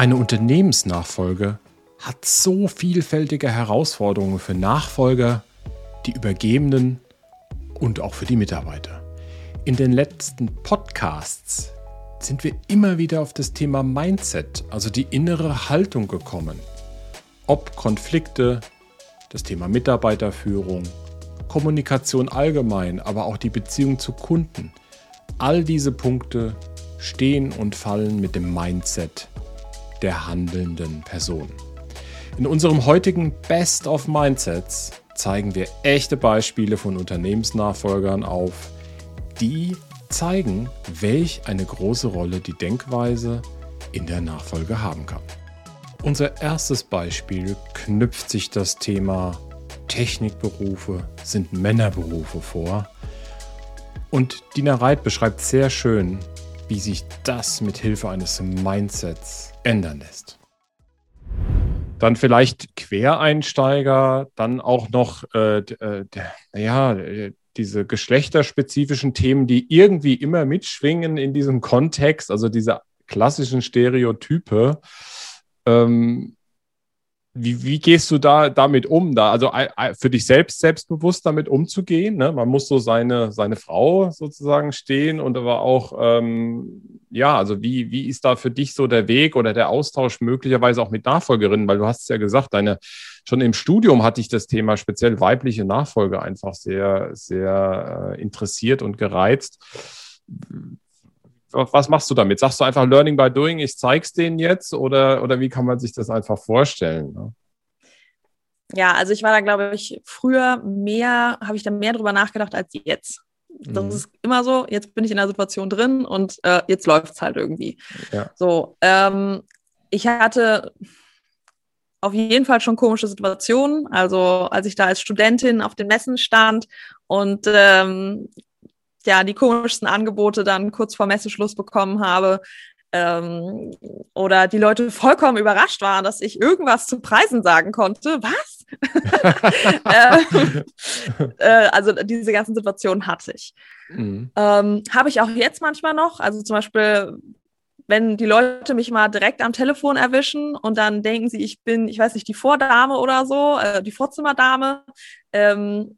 Eine Unternehmensnachfolge hat so vielfältige Herausforderungen für Nachfolger, die Übergebenen und auch für die Mitarbeiter. In den letzten Podcasts sind wir immer wieder auf das Thema Mindset, also die innere Haltung gekommen. Ob Konflikte, das Thema Mitarbeiterführung, Kommunikation allgemein, aber auch die Beziehung zu Kunden. All diese Punkte stehen und fallen mit dem Mindset der handelnden Person. In unserem heutigen Best of Mindsets zeigen wir echte Beispiele von Unternehmensnachfolgern auf, die zeigen, welch eine große Rolle die Denkweise in der Nachfolge haben kann. Unser erstes Beispiel knüpft sich das Thema Technikberufe sind Männerberufe vor. Und Dina Reit beschreibt sehr schön, wie sich das mit Hilfe eines Mindsets ändern lässt. Dann vielleicht Quereinsteiger, dann auch noch äh, äh, ja, diese geschlechterspezifischen Themen, die irgendwie immer mitschwingen in diesem Kontext, also diese klassischen Stereotype. Ähm, wie, wie gehst du da damit um? Da, also für dich selbst selbstbewusst damit umzugehen. Ne? Man muss so seine, seine Frau sozusagen stehen und aber auch, ähm, ja, also wie, wie ist da für dich so der Weg oder der Austausch möglicherweise auch mit Nachfolgerinnen? Weil du hast es ja gesagt, deine, schon im Studium hatte ich das Thema speziell weibliche Nachfolge einfach sehr, sehr äh, interessiert und gereizt was machst du damit? Sagst du einfach Learning by Doing, ich zeig's denen jetzt oder, oder wie kann man sich das einfach vorstellen? Ne? Ja, also ich war da, glaube ich, früher mehr, habe ich da mehr drüber nachgedacht als jetzt. Das mhm. ist immer so, jetzt bin ich in der Situation drin und äh, jetzt läuft es halt irgendwie. Ja. So, ähm, ich hatte auf jeden Fall schon komische Situationen. Also als ich da als Studentin auf den Messen stand und ähm, ja, die komischsten Angebote dann kurz vor Messeschluss bekommen habe. Ähm, oder die Leute vollkommen überrascht waren, dass ich irgendwas zu Preisen sagen konnte. Was? äh, äh, also diese ganzen Situationen hatte ich. Mhm. Ähm, Habe ich auch jetzt manchmal noch. Also zum Beispiel, wenn die Leute mich mal direkt am Telefon erwischen und dann denken sie, ich bin, ich weiß nicht, die Vordame oder so, äh, die Vorzimmerdame, ähm,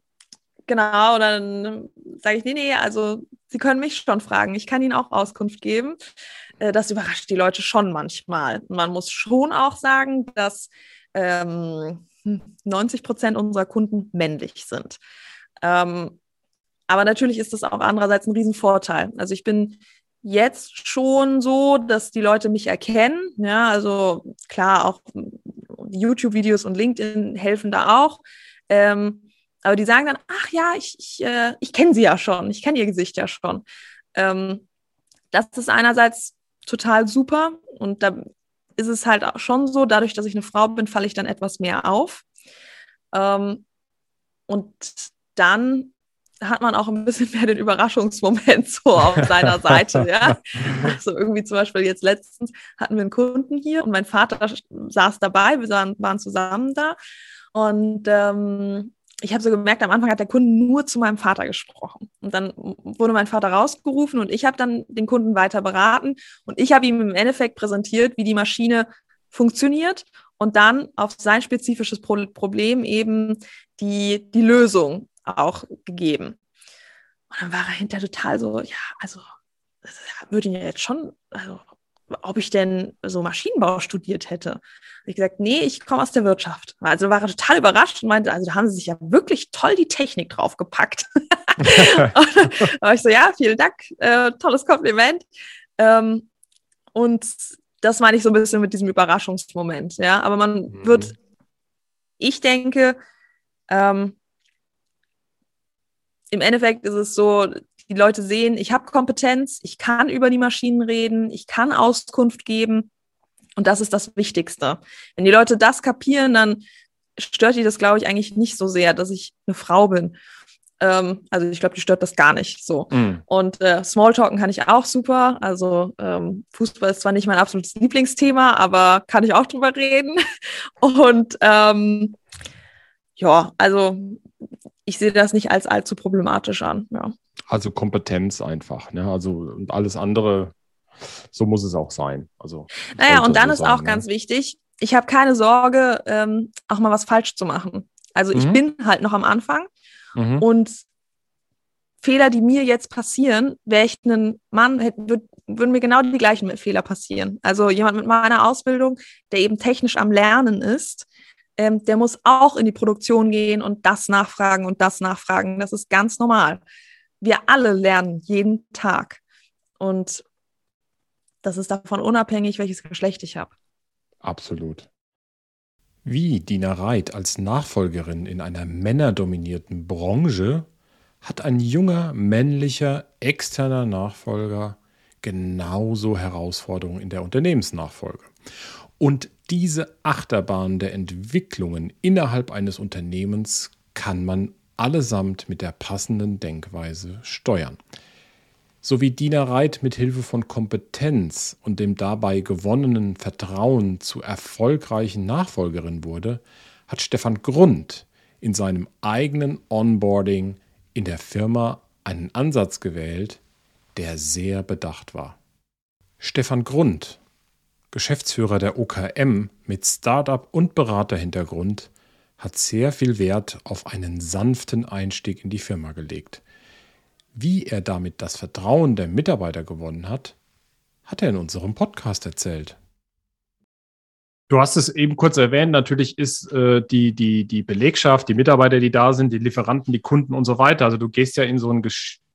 Genau, dann sage ich, nee, nee, also Sie können mich schon fragen. Ich kann Ihnen auch Auskunft geben. Äh, das überrascht die Leute schon manchmal. Man muss schon auch sagen, dass ähm, 90 Prozent unserer Kunden männlich sind. Ähm, aber natürlich ist das auch andererseits ein Riesenvorteil. Also ich bin jetzt schon so, dass die Leute mich erkennen. Ja, also klar, auch YouTube-Videos und LinkedIn helfen da auch. Ähm, aber die sagen dann, ach ja, ich, ich, äh, ich kenne sie ja schon, ich kenne ihr Gesicht ja schon. Ähm, das ist einerseits total super und da ist es halt auch schon so, dadurch, dass ich eine Frau bin, falle ich dann etwas mehr auf. Ähm, und dann hat man auch ein bisschen mehr den Überraschungsmoment so auf seiner Seite, ja. Also irgendwie zum Beispiel jetzt letztens hatten wir einen Kunden hier und mein Vater saß dabei, wir waren zusammen da und ähm, ich habe so gemerkt, am Anfang hat der Kunde nur zu meinem Vater gesprochen. Und dann wurde mein Vater rausgerufen und ich habe dann den Kunden weiter beraten und ich habe ihm im Endeffekt präsentiert, wie die Maschine funktioniert und dann auf sein spezifisches Pro Problem eben die, die Lösung auch gegeben. Und dann war er hinterher total so, ja, also würde ihn ja jetzt schon, also ob ich denn so Maschinenbau studiert hätte. Ich gesagt, nee, ich komme aus der Wirtschaft. Also war er total überrascht und meinte, also da haben sie sich ja wirklich toll die Technik draufgepackt. da war ich so, ja, vielen Dank, äh, tolles Kompliment. Ähm, und das meine ich so ein bisschen mit diesem Überraschungsmoment, ja. Aber man mhm. wird, ich denke, ähm, im Endeffekt ist es so, die Leute sehen, ich habe Kompetenz, ich kann über die Maschinen reden, ich kann Auskunft geben. Und das ist das Wichtigste. Wenn die Leute das kapieren, dann stört die das, glaube ich, eigentlich nicht so sehr, dass ich eine Frau bin. Ähm, also ich glaube, die stört das gar nicht so. Mm. Und äh, Smalltalken kann ich auch super. Also ähm, Fußball ist zwar nicht mein absolutes Lieblingsthema, aber kann ich auch drüber reden. Und ähm, ja, also ich sehe das nicht als allzu problematisch an. Ja. Also Kompetenz einfach. Ne? Also und alles andere so muss es auch sein. Also, naja, und dann so ist sein, auch ne? ganz wichtig, ich habe keine Sorge, ähm, auch mal was falsch zu machen. Also ich mhm. bin halt noch am Anfang mhm. und Fehler, die mir jetzt passieren, wäre ich ein Mann, hätte, würd, würden mir genau die gleichen Fehler passieren. Also jemand mit meiner Ausbildung, der eben technisch am Lernen ist, ähm, der muss auch in die Produktion gehen und das nachfragen und das nachfragen. Das ist ganz normal. Wir alle lernen jeden Tag. Und das ist davon unabhängig, welches Geschlecht ich habe. Absolut. Wie Dina Reit als Nachfolgerin in einer männerdominierten Branche hat ein junger männlicher externer Nachfolger genauso Herausforderungen in der Unternehmensnachfolge. Und diese Achterbahn der Entwicklungen innerhalb eines Unternehmens kann man allesamt mit der passenden Denkweise steuern. So wie Dina Reit mit Hilfe von Kompetenz und dem dabei gewonnenen Vertrauen zu erfolgreichen Nachfolgerin wurde, hat Stefan Grund in seinem eigenen Onboarding in der Firma einen Ansatz gewählt, der sehr bedacht war. Stefan Grund, Geschäftsführer der OKM mit Startup und Beraterhintergrund, hat sehr viel Wert auf einen sanften Einstieg in die Firma gelegt. Wie er damit das Vertrauen der Mitarbeiter gewonnen hat, hat er in unserem Podcast erzählt. Du hast es eben kurz erwähnt, natürlich ist äh, die, die, die Belegschaft, die Mitarbeiter, die da sind, die Lieferanten, die Kunden und so weiter. Also du gehst ja in so ein,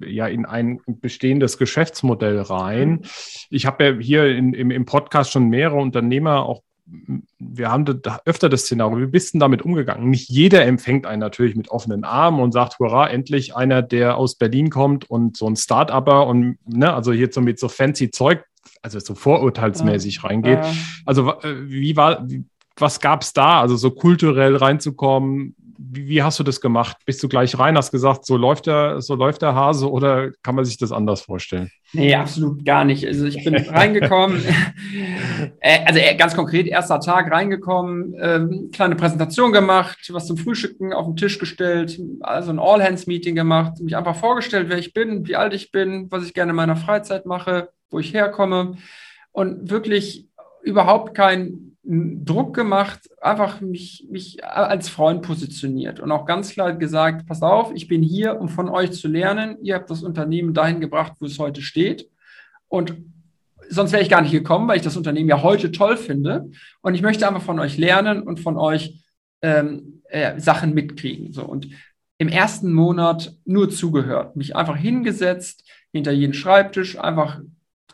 ja, in ein bestehendes Geschäftsmodell rein. Ich habe ja hier in, im, im Podcast schon mehrere Unternehmer auch wir haben da öfter das Szenario, wie bist du damit umgegangen? Nicht jeder empfängt einen natürlich mit offenen Armen und sagt, hurra, endlich einer, der aus Berlin kommt und so ein Start-Upper und, ne, also hier so mit so fancy Zeug also so vorurteilsmäßig ja. reingeht. Ja. Also äh, wie war, was gab es da? Also so kulturell reinzukommen, wie, wie, hast du das gemacht? Bist du gleich rein, hast gesagt, so läuft der, so läuft der Hase oder kann man sich das anders vorstellen? Nee, absolut gar nicht. Also ich bin reingekommen, äh, also äh, ganz konkret, erster Tag reingekommen, ähm, kleine Präsentation gemacht, was zum Frühstücken auf den Tisch gestellt, also ein All-Hands-Meeting gemacht, mich einfach vorgestellt, wer ich bin, wie alt ich bin, was ich gerne in meiner Freizeit mache, wo ich herkomme und wirklich überhaupt kein Druck gemacht, einfach mich, mich als Freund positioniert und auch ganz klar gesagt, pass auf, ich bin hier, um von euch zu lernen. Ihr habt das Unternehmen dahin gebracht, wo es heute steht. Und sonst wäre ich gar nicht gekommen, weil ich das Unternehmen ja heute toll finde. Und ich möchte einfach von euch lernen und von euch ähm, äh, Sachen mitkriegen. So. Und im ersten Monat nur zugehört, mich einfach hingesetzt, hinter jeden Schreibtisch, einfach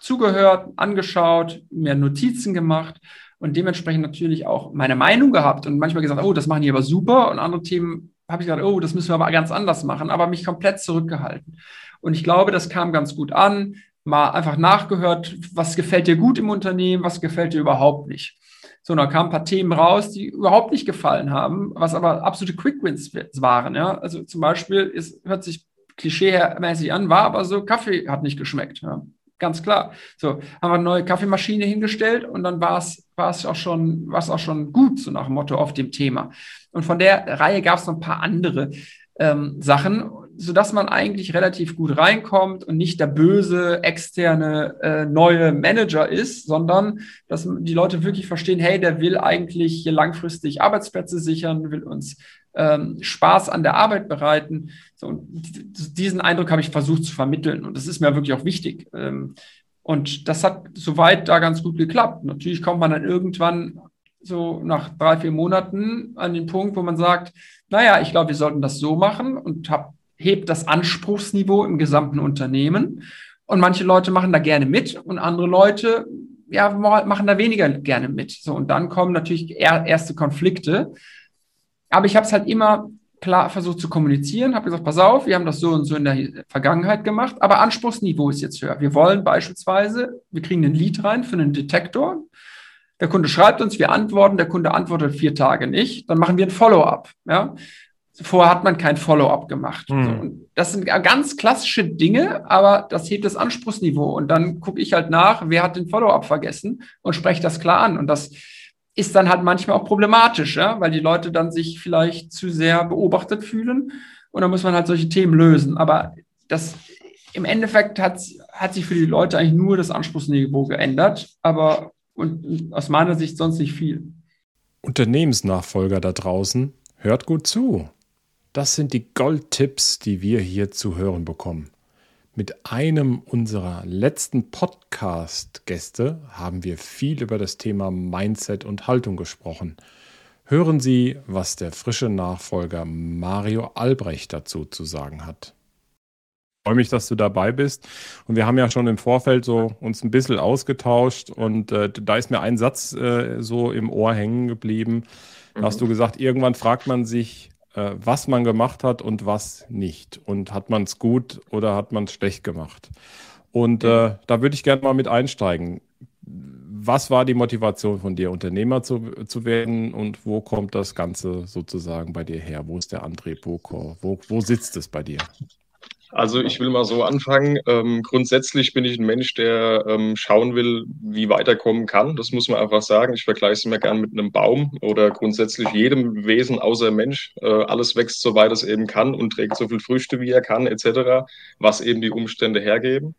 zugehört, angeschaut, mir Notizen gemacht und dementsprechend natürlich auch meine Meinung gehabt und manchmal gesagt, oh, das machen die aber super und andere Themen habe ich gesagt, oh, das müssen wir aber ganz anders machen, aber mich komplett zurückgehalten. Und ich glaube, das kam ganz gut an, mal einfach nachgehört, was gefällt dir gut im Unternehmen, was gefällt dir überhaupt nicht. So, da kamen ein paar Themen raus, die überhaupt nicht gefallen haben, was aber absolute Quick Wins waren. Ja? Also zum Beispiel, es hört sich klischeemäßig an, war aber so, Kaffee hat nicht geschmeckt. Ja? Ganz klar. So, haben wir eine neue Kaffeemaschine hingestellt und dann war es war es auch schon war es auch schon gut so nach dem Motto auf dem Thema. Und von der Reihe gab es noch ein paar andere ähm, Sachen, so dass man eigentlich relativ gut reinkommt und nicht der böse externe äh, neue Manager ist, sondern dass die Leute wirklich verstehen, hey, der will eigentlich hier langfristig Arbeitsplätze sichern, will uns ähm, Spaß an der Arbeit bereiten. So, diesen Eindruck habe ich versucht zu vermitteln und das ist mir wirklich auch wichtig. Ähm, und das hat soweit da ganz gut geklappt. Natürlich kommt man dann irgendwann so nach drei, vier Monaten an den Punkt, wo man sagt, naja, ich glaube, wir sollten das so machen und hab, hebt das Anspruchsniveau im gesamten Unternehmen. Und manche Leute machen da gerne mit und andere Leute ja, machen da weniger gerne mit. So, und dann kommen natürlich erste Konflikte. Aber ich habe es halt immer klar versucht zu kommunizieren, habe gesagt, pass auf, wir haben das so und so in der Vergangenheit gemacht, aber Anspruchsniveau ist jetzt höher. Wir wollen beispielsweise, wir kriegen ein Lied rein für einen Detektor. Der Kunde schreibt uns, wir antworten, der Kunde antwortet vier Tage nicht, dann machen wir ein Follow-up. Ja? Vorher hat man kein Follow-up gemacht. Mhm. So, das sind ganz klassische Dinge, aber das hebt das Anspruchsniveau. Und dann gucke ich halt nach, wer hat den Follow-up vergessen und spreche das klar an. Und das ist dann halt manchmal auch problematisch, ja? weil die Leute dann sich vielleicht zu sehr beobachtet fühlen und dann muss man halt solche Themen lösen. Aber das im Endeffekt hat hat sich für die Leute eigentlich nur das Anspruchsniveau geändert, aber und aus meiner Sicht sonst nicht viel. Unternehmensnachfolger da draußen, hört gut zu. Das sind die Goldtipps, die wir hier zu hören bekommen. Mit einem unserer letzten Podcast-Gäste haben wir viel über das Thema Mindset und Haltung gesprochen. Hören Sie, was der frische Nachfolger Mario Albrecht dazu zu sagen hat freue mich, dass du dabei bist. Und wir haben ja schon im Vorfeld so uns ein bisschen ausgetauscht und äh, da ist mir ein Satz äh, so im Ohr hängen geblieben. Da mhm. hast du gesagt, irgendwann fragt man sich, was man gemacht hat und was nicht. Und hat man es gut oder hat man es schlecht gemacht? Und äh, mhm. da würde ich gerne mal mit einsteigen. Was war die Motivation von dir, Unternehmer zu, zu werden und wo kommt das Ganze sozusagen bei dir her? Wo ist der Antrieb? Wo, wo, wo sitzt es bei dir? Also ich will mal so anfangen. Ähm, grundsätzlich bin ich ein Mensch, der ähm, schauen will, wie weiterkommen kann. Das muss man einfach sagen. Ich vergleiche es immer gern mit einem Baum oder grundsätzlich jedem Wesen außer Mensch. Äh, alles wächst so weit es eben kann und trägt so viel Früchte, wie er kann, etc., was eben die Umstände hergeben.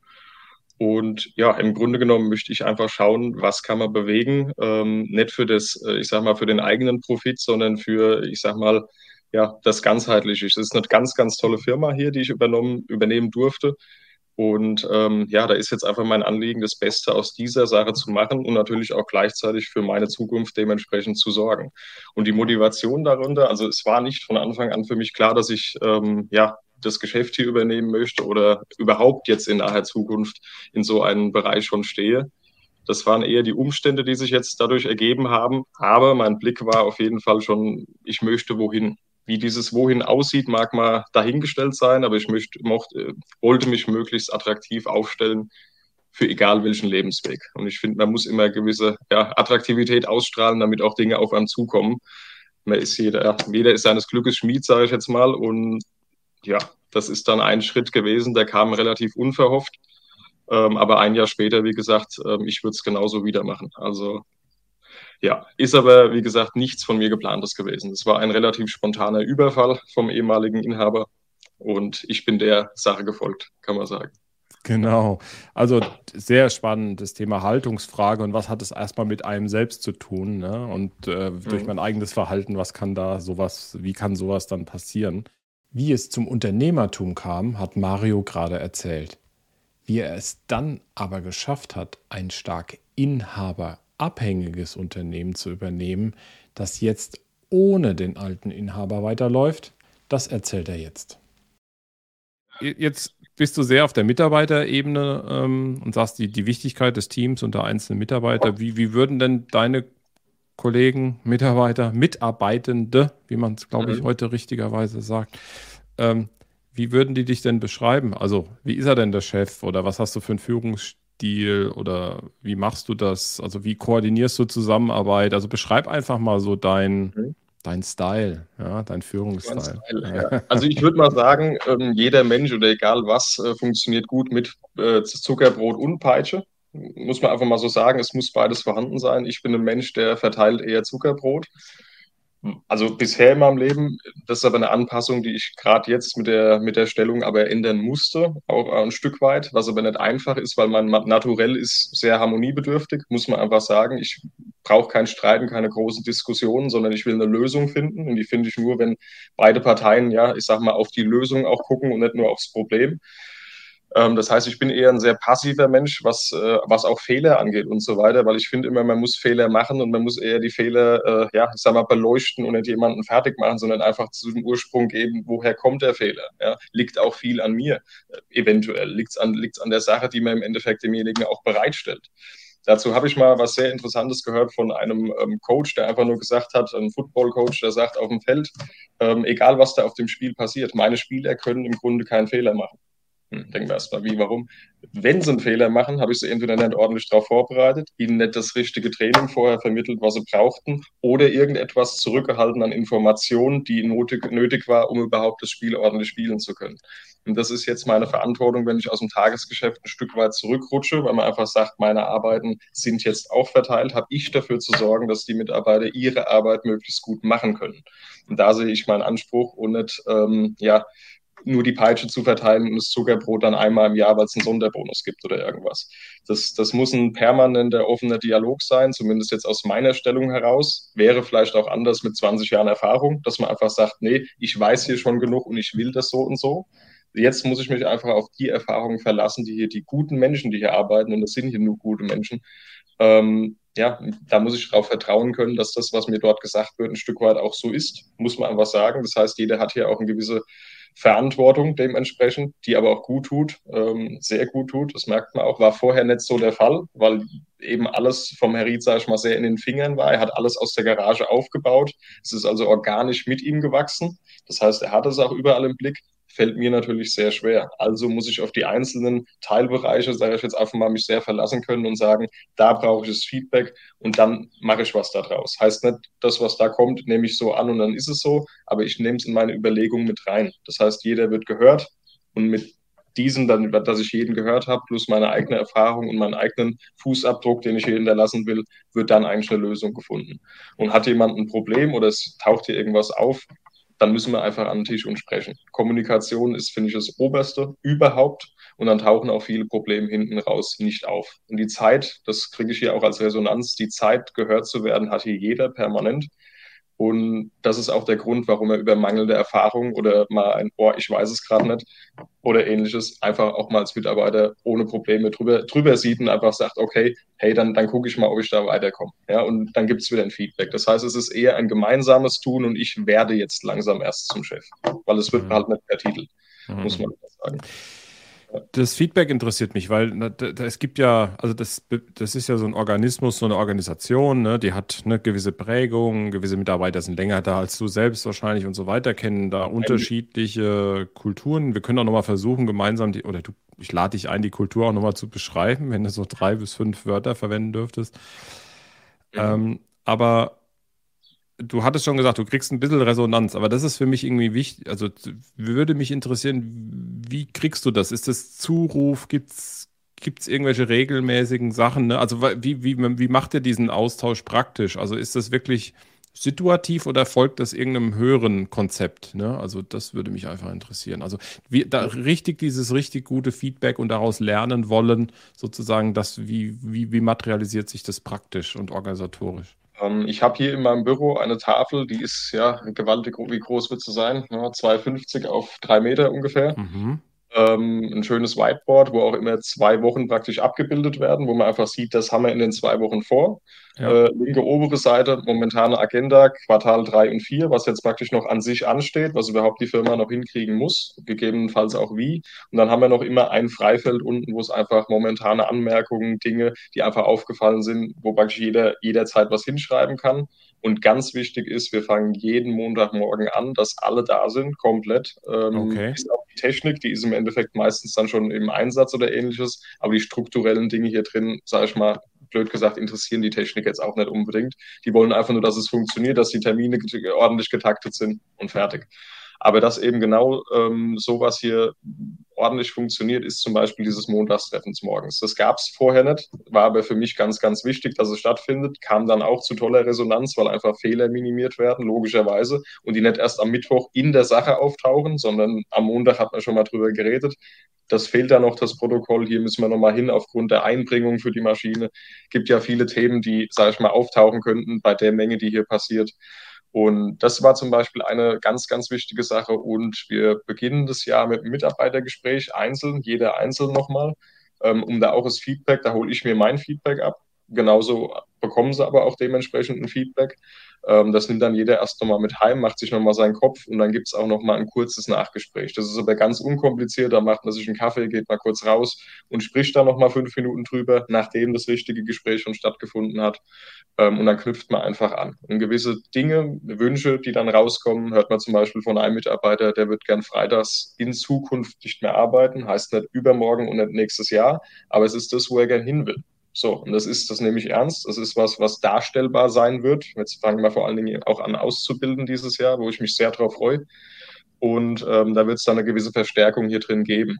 Und ja, im Grunde genommen möchte ich einfach schauen, was kann man bewegen. Ähm, nicht für das, äh, ich sag mal, für den eigenen Profit, sondern für, ich sag mal, ja, das ganzheitliche. Es ist eine ganz, ganz tolle Firma hier, die ich übernommen, übernehmen durfte. Und ähm, ja, da ist jetzt einfach mein Anliegen, das Beste aus dieser Sache zu machen und natürlich auch gleichzeitig für meine Zukunft dementsprechend zu sorgen. Und die Motivation darunter, also es war nicht von Anfang an für mich klar, dass ich ähm, ja das Geschäft hier übernehmen möchte oder überhaupt jetzt in naher Zukunft in so einem Bereich schon stehe. Das waren eher die Umstände, die sich jetzt dadurch ergeben haben. Aber mein Blick war auf jeden Fall schon, ich möchte wohin. Wie dieses Wohin aussieht, mag mal dahingestellt sein, aber ich möchte, mochte, wollte mich möglichst attraktiv aufstellen für egal welchen Lebensweg. Und ich finde, man muss immer gewisse ja, Attraktivität ausstrahlen, damit auch Dinge auf einem zukommen. Man ist jeder, jeder ist seines Glückes Schmied, sage ich jetzt mal. Und ja, das ist dann ein Schritt gewesen, der kam relativ unverhofft. Ähm, aber ein Jahr später, wie gesagt, ähm, ich würde es genauso wieder machen. Also ja, ist aber, wie gesagt, nichts von mir geplantes gewesen. Es war ein relativ spontaner Überfall vom ehemaligen Inhaber und ich bin der Sache gefolgt, kann man sagen. Genau. Also sehr spannend, das Thema Haltungsfrage und was hat es erstmal mit einem selbst zu tun ne? und äh, durch mhm. mein eigenes Verhalten, was kann da sowas, wie kann sowas dann passieren? Wie es zum Unternehmertum kam, hat Mario gerade erzählt. Wie er es dann aber geschafft hat, ein stark Inhaber abhängiges Unternehmen zu übernehmen, das jetzt ohne den alten Inhaber weiterläuft, das erzählt er jetzt. Jetzt bist du sehr auf der Mitarbeiterebene ähm, und sagst die, die Wichtigkeit des Teams und der einzelnen Mitarbeiter. Wie, wie würden denn deine Kollegen, Mitarbeiter, Mitarbeitende, wie man es, glaube ich, mhm. heute richtigerweise sagt, ähm, wie würden die dich denn beschreiben? Also, wie ist er denn der Chef oder was hast du für einen Führungsstil? Stil oder wie machst du das? Also wie koordinierst du Zusammenarbeit? Also beschreib einfach mal so dein, mhm. dein Style, ja, dein Führungsstil. Ja. Also ich würde mal sagen, ähm, jeder Mensch oder egal was äh, funktioniert gut mit äh, Zuckerbrot und Peitsche. Muss man einfach mal so sagen, es muss beides vorhanden sein. Ich bin ein Mensch, der verteilt eher Zuckerbrot also bisher in meinem Leben, das ist aber eine Anpassung, die ich gerade jetzt mit der, mit der Stellung aber ändern musste, auch ein Stück weit, was aber nicht einfach ist, weil mein Naturell ist sehr harmoniebedürftig, muss man einfach sagen. Ich brauche kein Streiten, keine großen Diskussionen, sondern ich will eine Lösung finden und die finde ich nur, wenn beide Parteien, ja, ich sag mal, auf die Lösung auch gucken und nicht nur aufs Problem. Ähm, das heißt, ich bin eher ein sehr passiver Mensch, was, äh, was auch Fehler angeht und so weiter, weil ich finde immer, man muss Fehler machen und man muss eher die Fehler, äh, ja, ich sag mal, beleuchten und nicht jemanden fertig machen, sondern einfach zu dem Ursprung geben, woher kommt der Fehler. Ja? Liegt auch viel an mir, äh, eventuell. Liegt es an, liegt's an der Sache, die man im Endeffekt demjenigen auch bereitstellt. Dazu habe ich mal was sehr Interessantes gehört von einem ähm, Coach, der einfach nur gesagt hat, ein Football-Coach, der sagt auf dem Feld, ähm, egal was da auf dem Spiel passiert, meine Spieler können im Grunde keinen Fehler machen. Hm, denken wir erstmal, wie, warum? Wenn sie einen Fehler machen, habe ich sie entweder nicht ordentlich darauf vorbereitet, ihnen nicht das richtige Training vorher vermittelt, was sie brauchten, oder irgendetwas zurückgehalten an Informationen, die nötig, nötig war, um überhaupt das Spiel ordentlich spielen zu können. Und das ist jetzt meine Verantwortung, wenn ich aus dem Tagesgeschäft ein Stück weit zurückrutsche, weil man einfach sagt, meine Arbeiten sind jetzt auch verteilt, habe ich dafür zu sorgen, dass die Mitarbeiter ihre Arbeit möglichst gut machen können. Und da sehe ich meinen Anspruch und nicht, ähm, ja, nur die Peitsche zu verteilen und das Zuckerbrot dann einmal im Jahr, weil es einen Sonderbonus gibt oder irgendwas. Das, das muss ein permanenter offener Dialog sein, zumindest jetzt aus meiner Stellung heraus. Wäre vielleicht auch anders mit 20 Jahren Erfahrung, dass man einfach sagt, nee, ich weiß hier schon genug und ich will das so und so. Jetzt muss ich mich einfach auf die Erfahrungen verlassen, die hier die guten Menschen, die hier arbeiten, und das sind hier nur gute Menschen, ähm, ja, da muss ich darauf vertrauen können, dass das, was mir dort gesagt wird, ein Stück weit auch so ist, muss man einfach sagen. Das heißt, jeder hat hier auch eine gewisse Verantwortung dementsprechend, die aber auch gut tut, ähm, sehr gut tut. Das merkt man auch, war vorher nicht so der Fall, weil eben alles vom Herr Ried, sag ich mal, sehr in den Fingern war. Er hat alles aus der Garage aufgebaut. Es ist also organisch mit ihm gewachsen. Das heißt, er hat es auch überall im Blick fällt mir natürlich sehr schwer. Also muss ich auf die einzelnen Teilbereiche, sage ich jetzt einfach mal, mich sehr verlassen können und sagen, da brauche ich das Feedback und dann mache ich was daraus. Heißt nicht, das, was da kommt, nehme ich so an und dann ist es so, aber ich nehme es in meine Überlegungen mit rein. Das heißt, jeder wird gehört und mit diesem, dann, dass ich jeden gehört habe, plus meine eigene Erfahrung und meinen eigenen Fußabdruck, den ich hier hinterlassen will, wird dann eigentlich eine Lösung gefunden. Und hat jemand ein Problem oder es taucht hier irgendwas auf, dann müssen wir einfach an den Tisch und sprechen. Kommunikation ist, finde ich, das Oberste überhaupt. Und dann tauchen auch viele Probleme hinten raus nicht auf. Und die Zeit, das kriege ich hier auch als Resonanz, die Zeit gehört zu werden, hat hier jeder permanent. Und das ist auch der Grund, warum er über mangelnde Erfahrung oder mal ein, oh, ich weiß es gerade nicht oder ähnliches einfach auch mal als Mitarbeiter ohne Probleme drüber, drüber sieht und einfach sagt, okay, hey, dann, dann gucke ich mal, ob ich da weiterkomme. Ja, und dann gibt es wieder ein Feedback. Das heißt, es ist eher ein gemeinsames Tun und ich werde jetzt langsam erst zum Chef, weil es wird mhm. halt nicht per Titel, mhm. muss man sagen. Das Feedback interessiert mich, weil na, da, da, es gibt ja, also das, das ist ja so ein Organismus, so eine Organisation, ne, die hat eine gewisse Prägung, gewisse Mitarbeiter sind länger da als du selbst wahrscheinlich und so weiter, kennen da unterschiedliche Kulturen. Wir können auch nochmal versuchen, gemeinsam die, oder du, ich lade dich ein, die Kultur auch nochmal zu beschreiben, wenn du so drei bis fünf Wörter verwenden dürftest. Ja. Ähm, aber du hattest schon gesagt, du kriegst ein bisschen Resonanz, aber das ist für mich irgendwie wichtig. Also würde mich interessieren, wie kriegst du das? Ist das Zuruf? Gibt es irgendwelche regelmäßigen Sachen? Ne? Also wie, wie, wie macht ihr diesen Austausch praktisch? Also ist das wirklich situativ oder folgt das irgendeinem höheren Konzept? Ne? Also das würde mich einfach interessieren. Also wie, da richtig dieses richtig gute Feedback und daraus lernen wollen, sozusagen, das, wie, wie, wie materialisiert sich das praktisch und organisatorisch? Ähm, ich habe hier in meinem Büro eine Tafel, die ist ja gewaltig, wie groß wird sie sein? Ja, 2,50 auf drei Meter ungefähr. Mhm ähm, ein schönes Whiteboard, wo auch immer zwei Wochen praktisch abgebildet werden, wo man einfach sieht, das haben wir in den zwei Wochen vor. Ja. Äh, linke obere Seite, momentane Agenda, Quartal 3 und 4, was jetzt praktisch noch an sich ansteht, was überhaupt die Firma noch hinkriegen muss, gegebenenfalls auch wie. Und dann haben wir noch immer ein Freifeld unten, wo es einfach momentane Anmerkungen, Dinge, die einfach aufgefallen sind, wo praktisch jeder jederzeit was hinschreiben kann. Und ganz wichtig ist, wir fangen jeden Montagmorgen an, dass alle da sind, komplett. Ähm, okay. Ist auch die Technik, die ist im Endeffekt meistens dann schon im Einsatz oder ähnliches. Aber die strukturellen Dinge hier drin, sage ich mal, blöd gesagt, interessieren die Technik jetzt auch nicht unbedingt. Die wollen einfach nur, dass es funktioniert, dass die Termine ordentlich getaktet sind und fertig. Aber dass eben genau ähm, sowas hier ordentlich funktioniert, ist zum Beispiel dieses Montagstreffens morgens. Das gab es vorher nicht, war aber für mich ganz, ganz wichtig, dass es stattfindet. Kam dann auch zu toller Resonanz, weil einfach Fehler minimiert werden, logischerweise, und die nicht erst am Mittwoch in der Sache auftauchen, sondern am Montag hat man schon mal drüber geredet. Das fehlt da noch, das Protokoll. Hier müssen wir nochmal hin aufgrund der Einbringung für die Maschine. Gibt ja viele Themen, die, sage ich mal, auftauchen könnten bei der Menge, die hier passiert. Und das war zum Beispiel eine ganz, ganz wichtige Sache. Und wir beginnen das Jahr mit einem Mitarbeitergespräch, einzeln, jeder einzeln nochmal, ähm, um da auch das Feedback, da hole ich mir mein Feedback ab. Genauso bekommen sie aber auch dementsprechend ein Feedback. Ähm, das nimmt dann jeder erst nochmal mit heim, macht sich nochmal seinen Kopf und dann gibt es auch nochmal ein kurzes Nachgespräch. Das ist aber ganz unkompliziert, da macht man sich einen Kaffee, geht mal kurz raus und spricht dann nochmal fünf Minuten drüber, nachdem das richtige Gespräch schon stattgefunden hat. Ähm, und dann knüpft man einfach an. Und gewisse Dinge, Wünsche, die dann rauskommen, hört man zum Beispiel von einem Mitarbeiter, der wird gern freitags in Zukunft nicht mehr arbeiten, heißt nicht übermorgen und nicht nächstes Jahr, aber es ist das, wo er gern hin will. So, und das ist, das nehme ich ernst. Das ist was, was darstellbar sein wird. Jetzt fangen wir vor allen Dingen auch an auszubilden dieses Jahr, wo ich mich sehr darauf freue. und ähm, da wird es dann eine gewisse Verstärkung hier drin geben.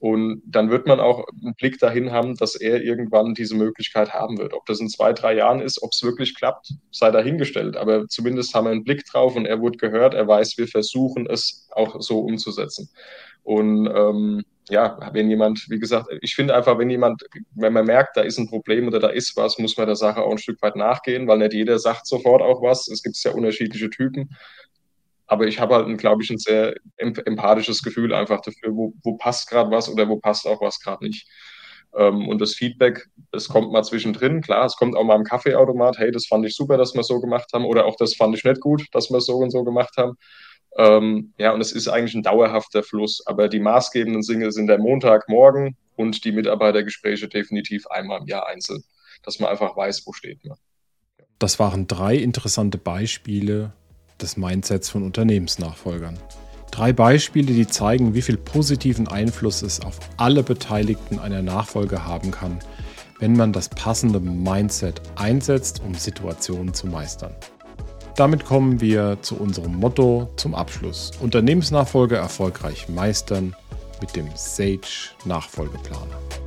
Und dann wird man auch einen Blick dahin haben, dass er irgendwann diese Möglichkeit haben wird. Ob das in zwei, drei Jahren ist, ob es wirklich klappt, sei dahingestellt. Aber zumindest haben wir einen Blick drauf und er wurde gehört, er weiß, wir versuchen es auch so umzusetzen. Und ähm, ja, wenn jemand, wie gesagt, ich finde einfach, wenn jemand, wenn man merkt, da ist ein Problem oder da ist was, muss man der Sache auch ein Stück weit nachgehen, weil nicht jeder sagt sofort auch was. Es gibt ja unterschiedliche Typen. Aber ich habe halt, glaube ich, ein sehr empathisches Gefühl einfach dafür, wo, wo passt gerade was oder wo passt auch was gerade nicht. Ähm, und das Feedback, das kommt mal zwischendrin. Klar, es kommt auch mal im Kaffeeautomat. Hey, das fand ich super, dass wir so gemacht haben. Oder auch das fand ich nicht gut, dass wir so und so gemacht haben. Ähm, ja, und es ist eigentlich ein dauerhafter Fluss. Aber die maßgebenden Dinge sind der Montagmorgen und die Mitarbeitergespräche definitiv einmal im Jahr einzeln, dass man einfach weiß, wo steht man. Das waren drei interessante Beispiele des Mindsets von Unternehmensnachfolgern. Drei Beispiele, die zeigen, wie viel positiven Einfluss es auf alle Beteiligten einer Nachfolge haben kann, wenn man das passende Mindset einsetzt, um Situationen zu meistern. Damit kommen wir zu unserem Motto zum Abschluss. Unternehmensnachfolge erfolgreich meistern mit dem Sage Nachfolgeplaner.